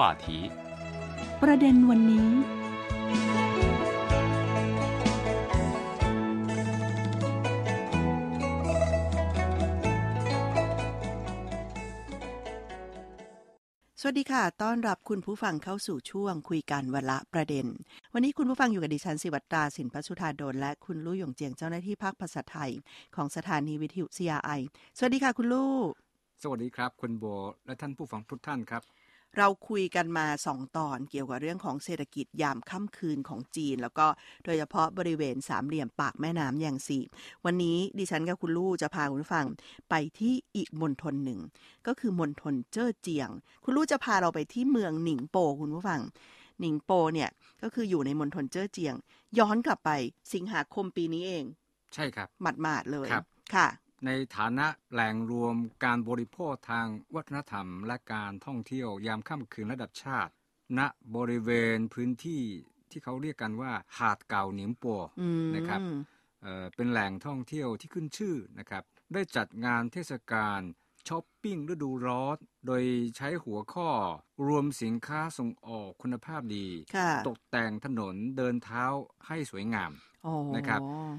话题ประเด็นวันนี้ วัสดีค่ะ ต้อนรับคุณผู้ฟังเข้าสู่ช่วงคุยกันวันละประเด็น วันนี้คุณผู้ฟังอยู่กับดิฉันสิวัตราสินพัชุธาโดนและคุณลู่หยงเจียงเจ้าหน้าที่ภาคภาษาไทย ของสถานีวิทยุ CRI สวัสดีค่ะคุณลู่ สวัสดีครับ คุณโบและท่านผู้ฟังทุกท่านครับ เราคุยกันมาสองตอนเกี่ยวกับเรื่องของเศรษฐกิจยามค่ำคืนของจีน แล้วก็โดยเฉพาะบริเวณสามเหลี่ยมปากแม่น้ำอย่างสีวันนี้ดิฉันกับคุณลู่จะพาคุณฟังไปที่อีกมณฑลหนึ่ง ก็คือมณฑลเจ้อเจียง คุณลู่จะพาเราไปที่เมืองหนิงโปคุณผู้ฟังหนิงโปเนี่ยก็คืออยู่ในมณฑลเจ้อเจียง ย้อนกลับไปสิงหาคมปีนี้เอง ใช่ครับหมาดๆเลยครับค่ะ ในฐานะแหล่งรวมการบริโภคทางวัฒนธรรมและการท่องเที่ยวยามค่ำคืนระดับชาติ ณบริเวณพื้นที่ที่เขาเรียกกันว่าหาดเก่าหนิมปัวอืมนะครับเอ่อเป็นแหล่งท่องเที่ยวที่ขึ้นชื่อนะครับ ได้จัดงานเทศกาลช้อปปิ้งฤดูร้อนโดยใช้หัวข้อรวมสินค้าส่งออกคุณภาพดีค่ะตกแต่งถนนเดินเท้าให้สวยงามอ๋อนะครับเอ่อ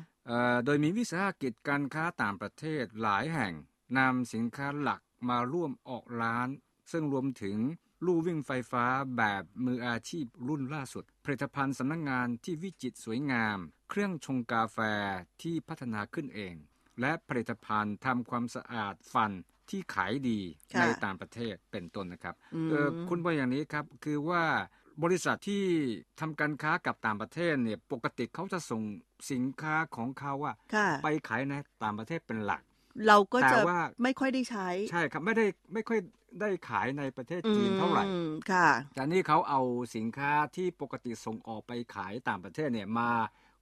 โดยมีวิสาหกิจการค้าต่างประเทศหลายแห่งนำสินค้าหลักมาร่วมออกร้าน ซึ่งรวมถึงลู่วิ่งไฟฟ้าแบบมืออาชีพรุ่นล่าสุด ผลิตภัณฑ์สำนักงงานที่วิจิตรสวยงาม เครื่องชงกาแฟที่พัฒนาขึ้นเอง และผลิตภัณฑ์ทำความสะอาดฟันที่ขายดีค่ะในต่างประเทศเป็นต้นนะครับอืมเออคุณบอกอย่างนี้ครับคือว่า บริษัทที่ทำการค้ากับต่างประเทศเนี่ยปกติเขาจะส่งสินค้าของเขาอะค่ะไปขายในต่างประเทศเป็นหลัก เราก็จะแต่ว่าไม่ค่อยได้ใช้ ใช่ครับไม่ได้ไม่ค่อยได้ขายในประเทศจีนเท่าไหร่อืมค่ะแต่นี่เขาเอาสินค้าที่ปกติส่งออกไปขายต่างประเทศเนี่ยมา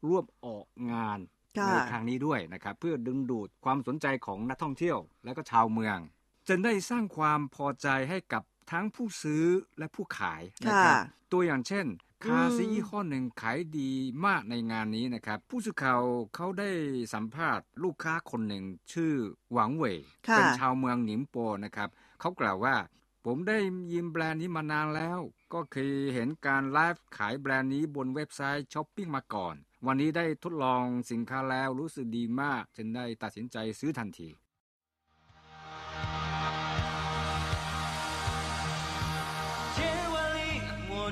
ร่วมออกงานค่ะในครั้งนี้ด้วยนะครับ เพื่อดึงดูดความสนใจของนักท่องเที่ยว และก็ชาวเมืองจนได้สร้างความพอใจให้กับ ทั้งผู้ซื้อและผู้ขายนะครับค่ะตัวอย่างเช่นคาซีอืมยี่ห้อหนึ่งขายดีมากในงานนี้นะครับ ผู้สื่อข่าวเขาได้สัมภาษณ์ลูกค้าคนหนึ่งชื่อหวังเหว่ยค่ะเป็นชาวเมืองหนิมโปนะครับ เขากล่าวว่า ผมได้ยินแบรนด์นี้มานานแล้ว ก็เคยเห็นการไลฟ์ขายแบรนด์นี้บนเว็บไซต์ช้อปปิ้งมาก่อน วันนี้ได้ทดลองสินค้าแล้วรู้สึกดีมาก จึงได้ตัดสินใจซื้อทันที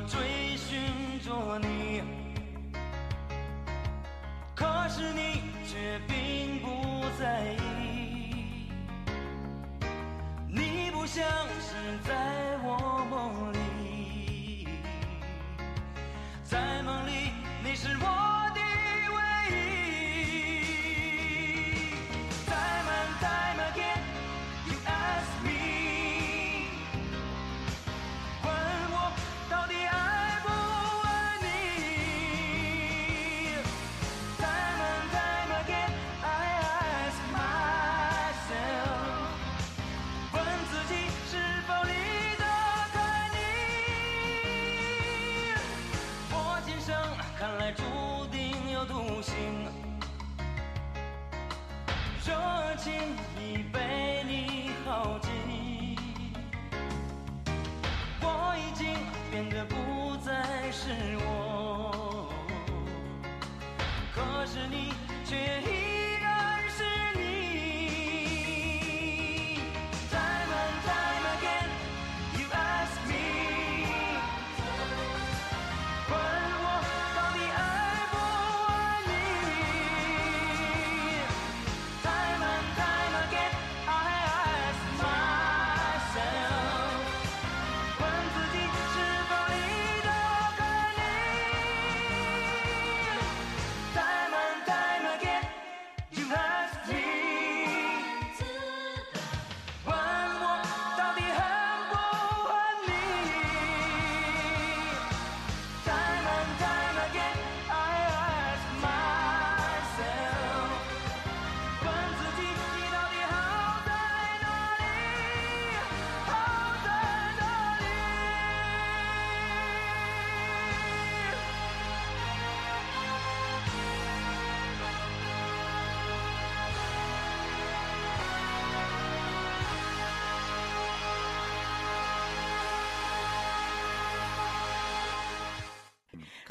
追有独行，热情已被你耗尽。我已经变得不再是我，可是你却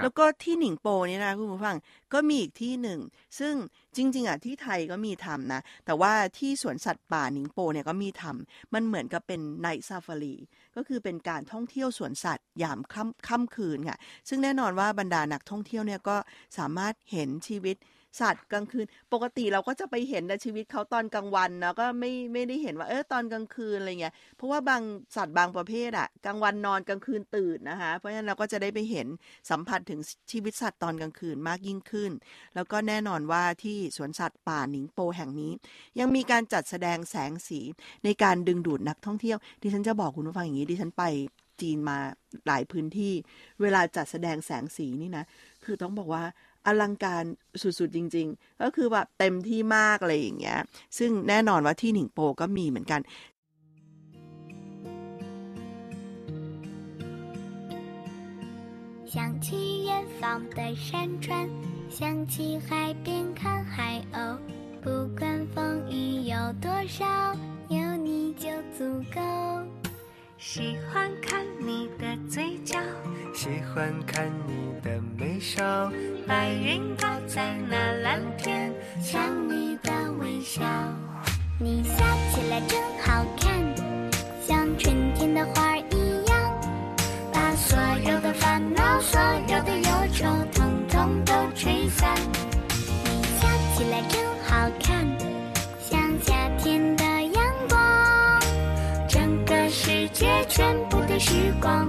แล้วก็ที่หนิงโปเนี่ยนะคุณผู้ฟังก็มีอีกที่หนึ่ง ซึ่งจริง ๆอะที่ไทยก็มีทำนะ แต่ว่าที่สวนสัตว์ป่าหนิงโปเนี่ยก็มีทำมันเหมือนกับเป็นไนท์ซาฟารีก็คือเป็นการท่องเที่ยวสวนสัตว์ยามค่ำค่ำคืนค่ะซึ่งแน่นอนว่าบรรดานักท่องเที่ยวเนี่ยก็สามารถเห็นชีวิต สัตว์กลางคืน ปกติเราก็จะไปเห็นแต่ชีวิตเขาตอนกลางวันเนาะก็ไม่ไม่ได้เห็นว่าเออตอนกลางคืนอะไรเงี้ยเพราะว่าบางสัตว์บางประเภทอะกลางวันนอนกลางคืนตื่นนะคะ เพราะฉะนั้นเราก็จะได้ไปเห็นสัมผัสถึงชีวิตสัตว์ตอนกลางคืนมากยิ่งขึ้น แล้วก็แน่นอนว่าที่สวนสัตว์ป่าหนิงโปแห่งนี้ ยังมีการจัดแสดงแสงสีในการดึงดูดนักท่องเที่ยว ดิฉันจะบอกคุณผู้ฟังอย่างนี้ดิฉันไปจีนมาหลายพื้นที่ เวลาจัดแสดงแสงสีนี่นะ คือต้องบอกว่า อลังการสุดๆจริง ๆ ก็คือแบบเต็มที่มากอะไรอย่างเงี้ย ซึ่งแน่นอนว่าที่หนิงโปก็มีเหมือนกัน 想起远方的山川，想起海边看海鸥。不管风雨有多少，有你就足够。 喜欢看你的嘴角，喜欢看你的眉梢，白云挂在那蓝天，像你的微笑。你笑起来真好看，像春天的花儿一样，把所有的烦恼、所有的忧愁，统统都吹散。全部的时光，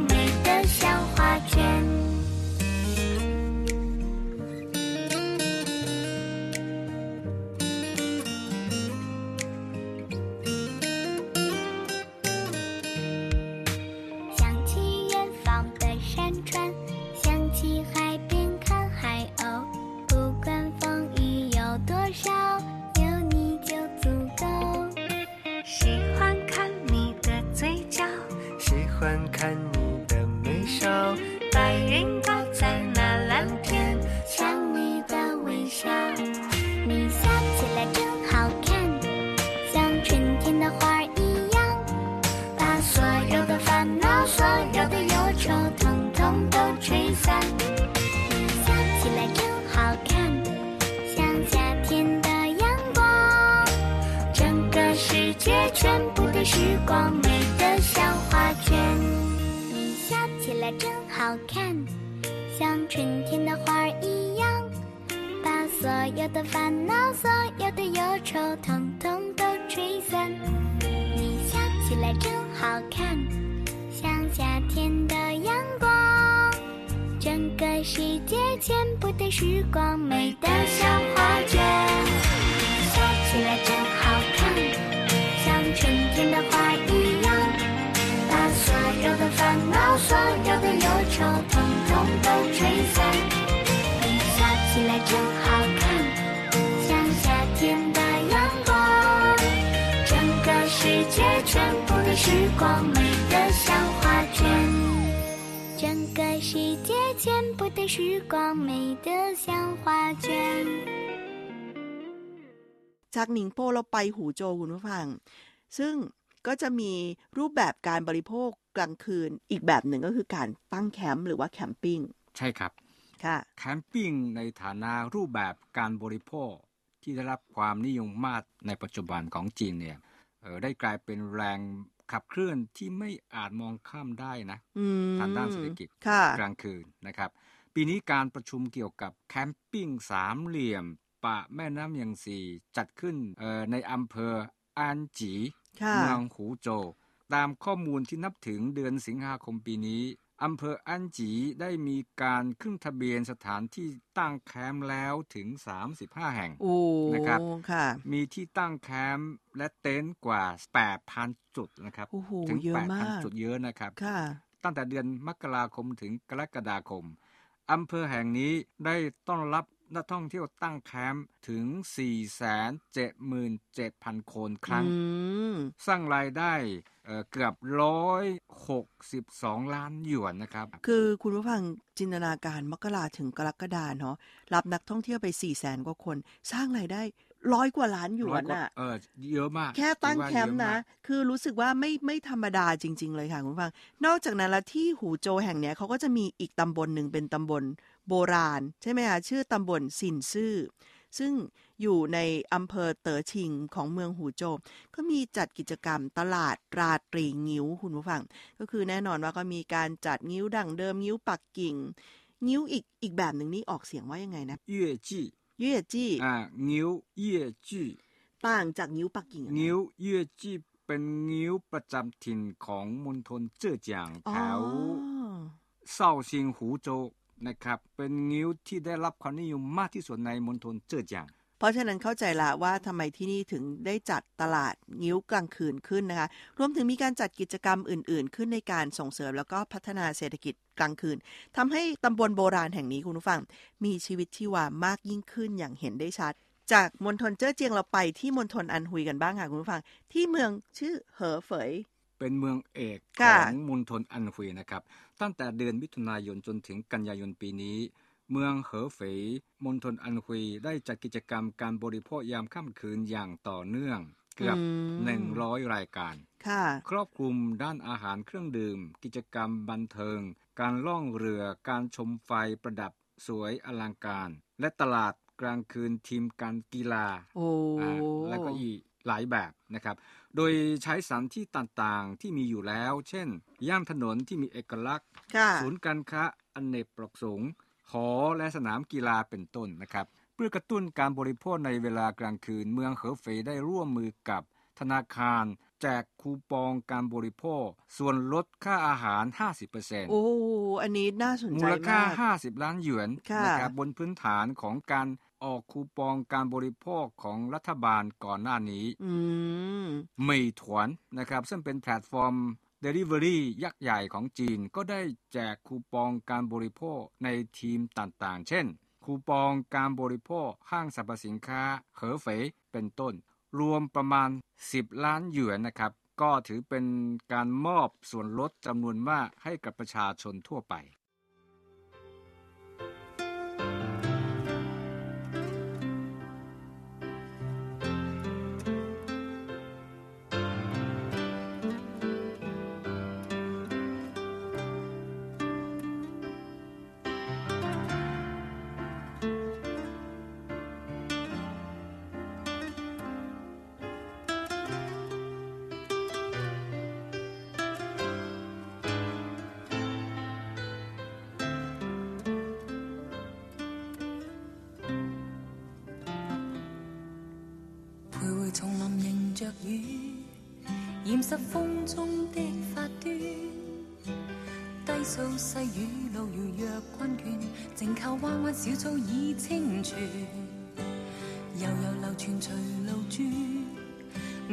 世界全部的时光，美得像画卷。你笑起来真好看。像春天的花儿一样，把所有的烦恼、所有的忧愁，统统都吹散。你笑起来真好看，像夏天的阳光，整个世界全部的时光，美得像画卷。你笑起来真好，天的花儿一样。把所有的烦恼、所有的忧愁，统统都吹散。你笑起来真好看，像夏天的阳光，整个世界全部的时光，美得像画卷。整个世界全部的时光，美得像画卷。 จากหนิงโปเราไปหูโจวคุณผู้ฟัง ซึ่งก็จะมีรูปแบบการบริโภคกลางคืน อีกแบบหนึ่งก็คือการตั้งแคมป์หรือว่าแคมปิ้ง ใช่ครับ ค่ะ แคมปิ้งในฐานะรูปแบบการบริโภคที่ได้รับความนิยมมากในปัจจุบันของจีนเนี่ยเอ่อได้กลายเป็นแรงขับเคลื่อนที่ไม่อาจมองข้ามได้นะอืมทางด้านเศรษฐกิจค่ะกลางคืนนะครับ ปีนี้การประชุมเกี่ยวกับแคมปิ้งสามเหลี่ยม ปะแม่น้ำยังซีจัดขึ้นเอ่อในอำเภออานจีค่ะ เมืองหูโจวตามข้อมูลที่นับถึงเดือนสิงหาคมปีนี้อำเภออันจีได้มีการขึ้นทะเบียนสถานที่ตั้งแคมป์แล้วถึง 35 แห่งโอ้นะครับค่ะมีที่ตั้งแคมป์และเต็นท์กว่า 8,000 จุดนะครับโอ้โหถึงเยอะมาก8,000 จุดเยอะนะครับค่ะตั้งแต่เดือนมกราคมถึงกรกฎาคมอำเภอแห่งนี้ได้ต้อนรับ นักท่องเที่ยวตั้งแคมป์ถึง 477,000 คนครั้งอืมสร้างรายได้เอ่อเกือบ162ล้านหยวนนะครับ คือคุณผู้ฟังจินตนาการมกราถึงกรกฎาเนาะรับนักท่องเที่ยวไป4ี่แสนกว่าคน สร้างรายได้ร้อยกว่าล้านหยวนร้อยกว่าน่ะเออเยอะมาก แค่ตั้งถือว่าแคมป์เยอนะมากคือรู้สึกว่าไม่ไม่ธรรมดาจริง ๆ เลยค่ะคุณผู้ฟัง นอกจากนั้นแล้วที่หูโจวแห่งเนี้ยเขาก็จะมีอีกตำบลหนึ่งเป็นตำบล โบราณ ใช่ไหมคะชื่อตำบลสินซื่อ ซึ่งอยู่ในอำเภอเต๋อชิงของเมืองหูโจวก็มีจัดกิจกรรมตลาดราตรีงิ้วคุณผู้ฟัง ก็คือแน่นอนว่าก็มีการจัดงิ้วดั่งเดิมงิ้วปักกิ่ง งิ้วอีกอีกแบบหนึ่งนี่ออกเสียงว่ายังไงนะ越剧เย่จี้อ่างิ้วเย่จีต่างจากงิ้วปักกิ่งยังไงงิ้วเย่จีเป็นงิ้วประจำถิ่นของมณฑลเจ้อจางอ๋อแถวเศร้าซิงหูโจว นะครับเป็นงิ้วที่ได้รับความนิยมมากที่สุดในมณฑลเจ้อจางเพราะฉะนั้นเข้าใจละว่าทำไมที่นี่ถึงได้จัดตลาดงิ้วกลางคืนขึ้นนะคะ รวมถึงมีการจัดกิจกรรมอื่น ๆ ขึ้นในการส่งเสริมแล้วก็พัฒนาเศรษฐกิจกลางคืนทำให้ตำบลโบราณแห่งนี้คุณผู้ฟัง มีชีวิตชีวามากยิ่งขึ้นอย่างเห็นได้ชัด จากมณฑลเจ้อเจียงเราไปที่มณฑลอันฮุยกันบ้างค่ะคุณผู้ฟัง ที่เมืองชื่อเหอเฝยเป็นเมืองเอกค่ะของมณฑลอันฮุยนะครับ ตั้งแต่เดือนมิถุนายนจนถึงกันยายนปีนี้ เมืองเหอเฝยมณฑลอันฮุยได้จัดกิจกรรมการบริโภคยามค่ำคืนอย่างต่อเนื่องเกือบอืม100รายการค่ะครอบคลุมด้านอาหารเครื่องดื่ม กิจกรรมบันเทิง การล่องเรือ การชมไฟประดับสวยอลังการ และตลาดกลางคืนทีมการกีฬาโอ้อ่าแล้วก็อีกหลายแบบนะครับ โดยใช้สถานที่ต่างๆที่มีอยู่แล้ว เช่น ย่านถนนที่มีเอกลักษณ์ค่ะศูนย์การค้าอนเนกประสงค์หอและสนามกีฬาเป็นต้นนะครับ เพื่อกระตุ้นการบริโภคในเวลากลางคืน เมืองเหอเฟยได้ร่วมมือกับธนาคาร แจกคูปองการบริโภค ส่วนลดค่าอาหาร 50%โอ้อันนี้น่าสนมูใจลค่ามาก50 ล้านหยวนค่ะนะครับบนพื้นฐานของการ ออกคูปองการบริโภคของรัฐบาลก่อนหน้านี้อืมเหมยถวนนะครับ ซึ่งเป็นแพลตฟอร์ม Delivery ยักษ์ใหญ่ของจีนก็ได้แจกคูปองการบริโภคในทีมต่างๆ เช่น คูปองการบริโภคห้างสรรพสินค้าเหอเฟยเป็นต้น รวมประมาณ 10 ล้านหยวนนะครับ ก็ถือเป็นการมอบส่วนลดจำนวนมากให้กับประชาชนทั่วไป 数细雨路遥若困倦，静靠彎彎小草已清泉。悠悠流泉随路转，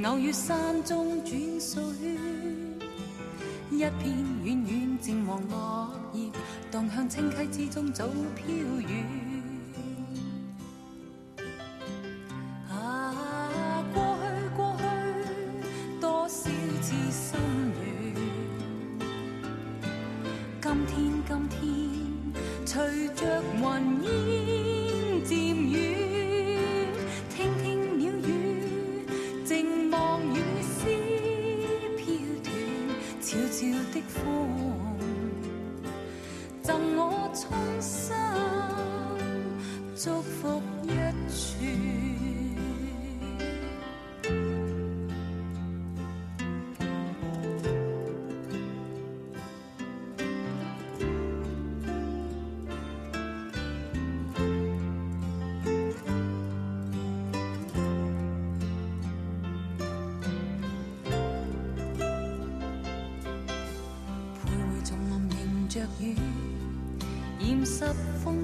偶遇山中轉水。一片遠遠漸黃落叶，荡向清溪之中早飘远。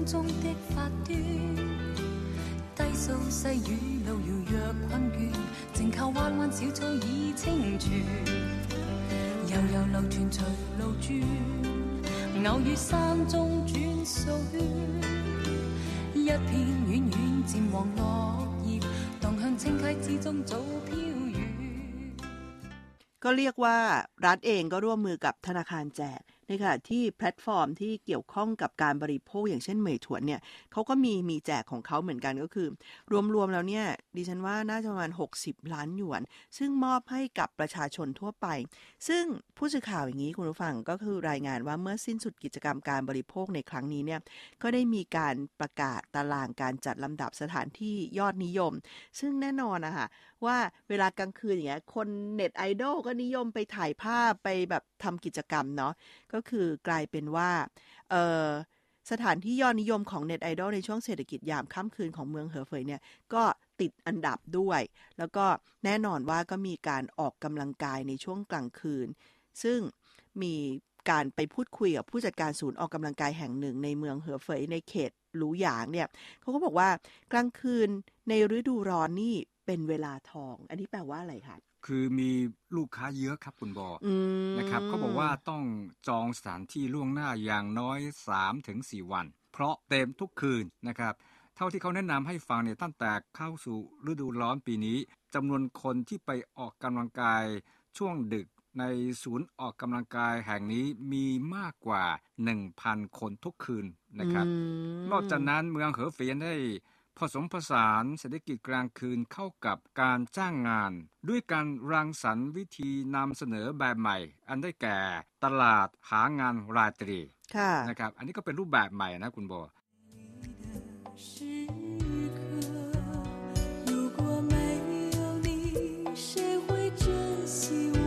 湿风中的发端。低诉细雨路遥若困倦，静靠弯弯小草已清泉。悠悠流传随路转，偶遇山中转水。一片远远渐黄落叶，荡向清溪之中早飘远。 ก็เรียกว่ารัฐเองก็ร่วมมือกับธนาคารแจก ในขณะที่แพลตฟอร์มที่เกี่ยวข้องกับการบริโภคอย่างเช่นเหมยถวนเนี่ยเขาก็มีมีแจกของเขาเหมือนกันก็คือ รวมๆแล้วเนี่ยดิฉันว่าน่าจะประมาณ 60 ล้านหยวน ซึ่งมอบให้กับประชาชนทั่วไป ซึ่งผู้สื่อข่าวอย่างนี้คุณผู้ฟังก็คือรายงานว่าเมื่อสิ้นสุดกิจกรรมการบริโภคในครั้งนี้เนี่ยก็ได้มีการประกาศตารางการจัดลำดับสถานที่ยอดนิยม ซึ่งแน่นอนนะคะว่าเวลากลางคืนอย่างเงี้ยคนเน็ตไอดอลก็นิยมไปถ่ายภาพไปแบบทำกิจกรรมเนาะก็็คือกลายเป็นว่าสถานที่ยอดนิยมของเน็ตไอดอลในช่วงเศรษฐกิจยามค่ำคืนของเมืองเหอเฟยเนี่ยก็ติดอันดับด้วย แล้วก็แน่นอนว่าก็มีการออกกำลังกายในช่วงกลางคืน ซึ่งมีการไปพูดคุยกับผู้จัดการศูนย์ออกกำลังกายแห่งหนึ่งในเมืองเหอเฟยในเขตหลูหยางเนี่ยเขาก็บอกว่ากลางคืนในฤดูร้อนนี่เป็นเวลาทอง อันนี้แปลว่าอะไรคะ คือมีลูกค้าเยอะครับคุณบออืมนะครับเขาบอกว่าต้องจองสถานที่ล่วงหน้าอย่างน้อย 3-4 วัน เพราะเต็มทุกคืนนะครับ เท่าที่เขาแนะนำให้ฟังเนี่ยตั้งแต่เข้าสู่ฤดูร้อนปีนี้จำนวนคนที่ไปออกกำลังกายช่วงดึกในศูนย์ออกกำลังกายแห่งนี้มีมากกว่า 1,000 คนทุกคืนนะครับมนอกจากนั้นเมืองเหอเฟียนได้ ผสมผสานเศรษฐกิจกลางคืนเข้ากับการจ้างงาน ด้วยการรังสรรค์วิธีนำเสนอแบบใหม่ อันได้แก่ตลาดหางานราตรีค่ะนะครับ อันนี้ก็เป็นรูปแบบใหม่นะคุณโบ时刻，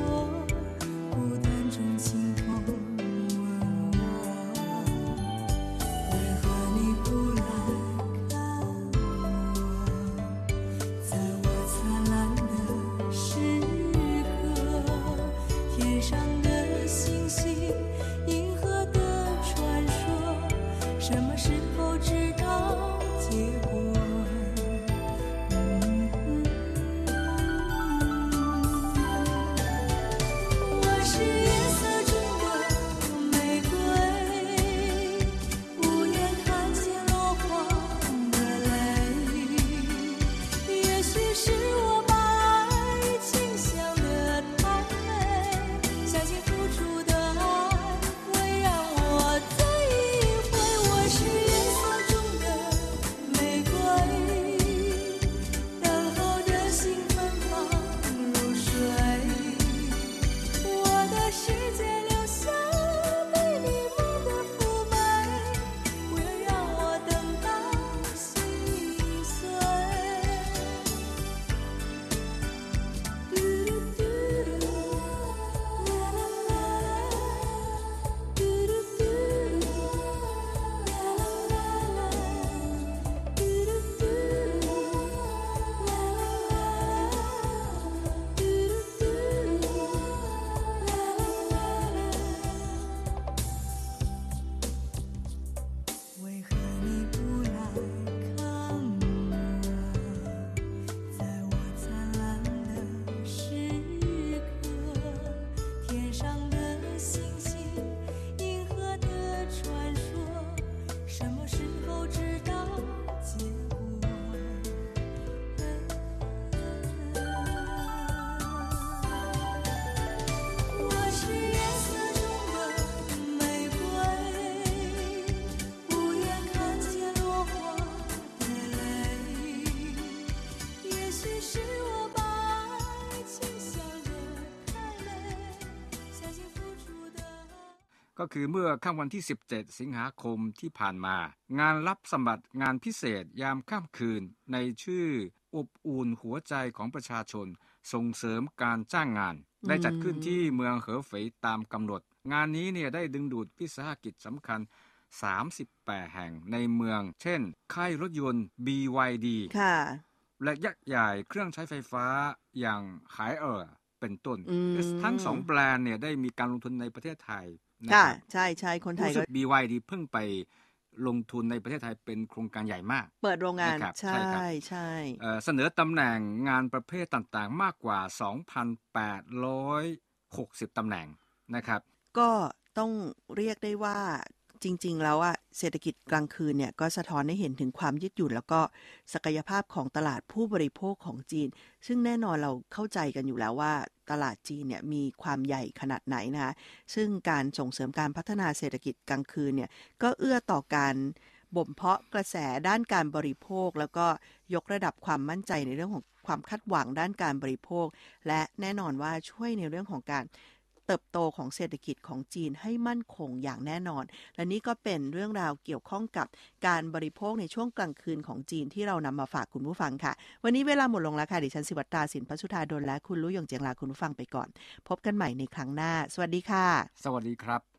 ก็คือเมื่อค่ำวันที่ 17 สิงหาคมที่ผ่านมา งานรับสมัครงานพิเศษยามค่ำคืน ในชื่ออบอุ่นหัวใจของประชาชน ส่งเสริมการจ้างงาน ได้จัดขึ้นที่เมืองเหอเฟยตามกำหนด งานนี้เนี่ยได้ดึงดูดวิสาหกิจสำคัญ 38 แห่งในเมือง เช่น ค่ายรถยนต์ BYD ค่ะและยักษ์ใหญ่เครื่องใช้ไฟฟ้าอย่างหายเออเป็นต้นอืมทั้งสองแบรนด์เนี่ยได้มีการลงทุนในประเทศไทย นะค่ะครับใช่ใช่คนไทยรู้ก็สึก BYD เพิ่งไปลงทุนในประเทศไทยเป็นโครงการใหญ่มาก เปิดโรงงานนะครับใช่ใช่ครับใช่เอ่อเสนอตำแหน่งงานประเภทต่างๆ มากกว่า 2,860ตำแหน่งนะครับ ก็ต้องเรียกได้ว่า จริง ๆ แล้วอะเศรษฐกิจกลางคืนเนี่ยก็สะท้อนให้เห็นถึงความยืดหยุ่น แล้วก็ศักยภาพของตลาดผู้บริโภคของจีน ซึ่งแน่นอนเราเข้าใจกันอยู่แล้วว่าตลาดจีนเนี่ยมีความใหญ่ขนาดไหนนะคะซึ่งการส่งเสริมการพัฒนาเศรษฐกิจกลางคืนเนี่ยก็เอื้อต่อการบ่มเพาะกระแสด้านการบริโภค แล้วก็ยกระดับความมั่นใจในเรื่องของความคาดหวังด้านการบริโภค และแน่นอนว่าช่วยในเรื่องของการ เติบโตของเศรษฐกิจของจีนให้มั่นคงอย่างแน่นอน และนี่ก็เป็นเรื่องราวเกี่ยวข้องกับการบริโภคในช่วงกลางคืนของจีนที่เรานำมาฝากคุณผู้ฟังค่ะ วันนี้เวลาหมดลงแล้วค่ะดิฉันสิวัตราสินพัชุธาดลและคุณลุยงเจียงลาคุณผู้ฟังไปก่อน พบกันใหม่ในครั้งหน้า สวัสดีค่ะ สวัสดีครับ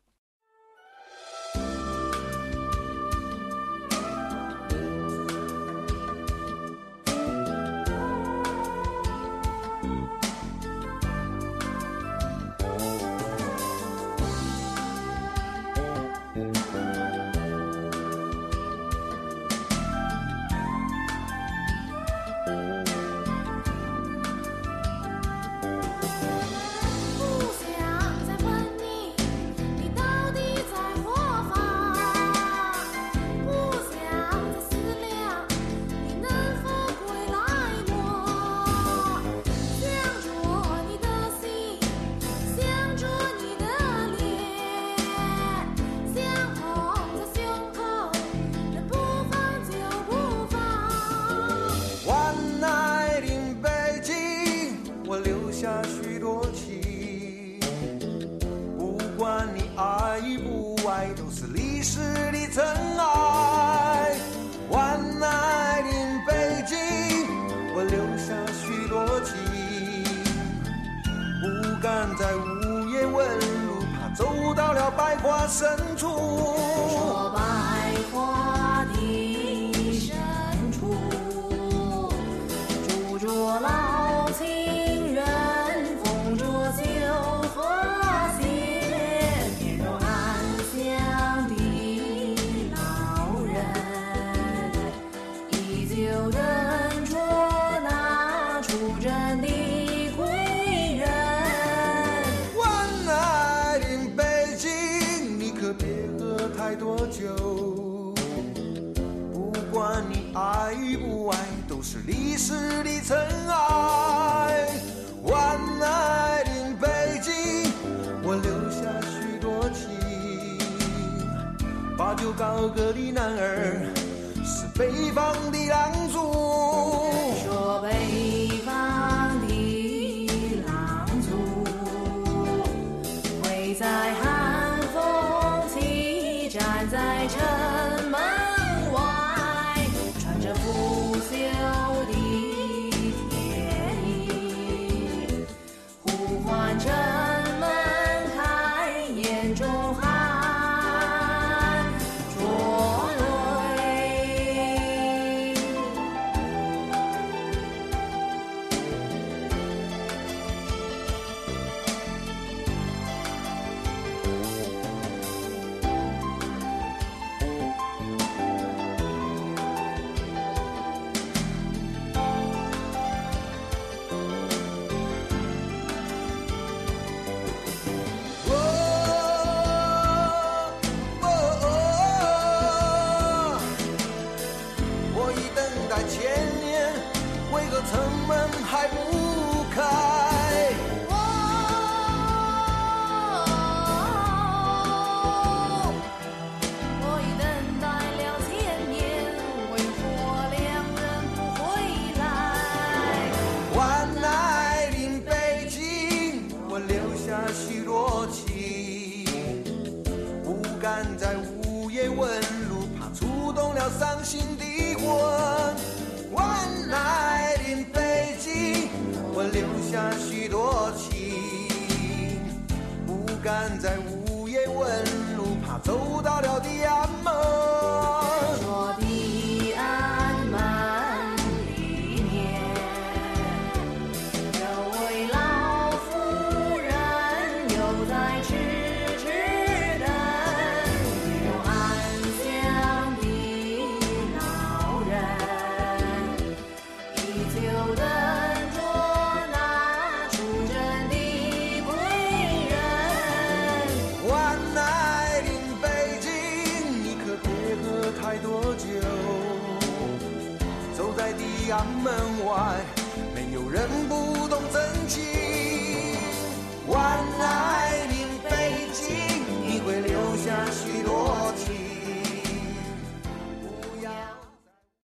days I have.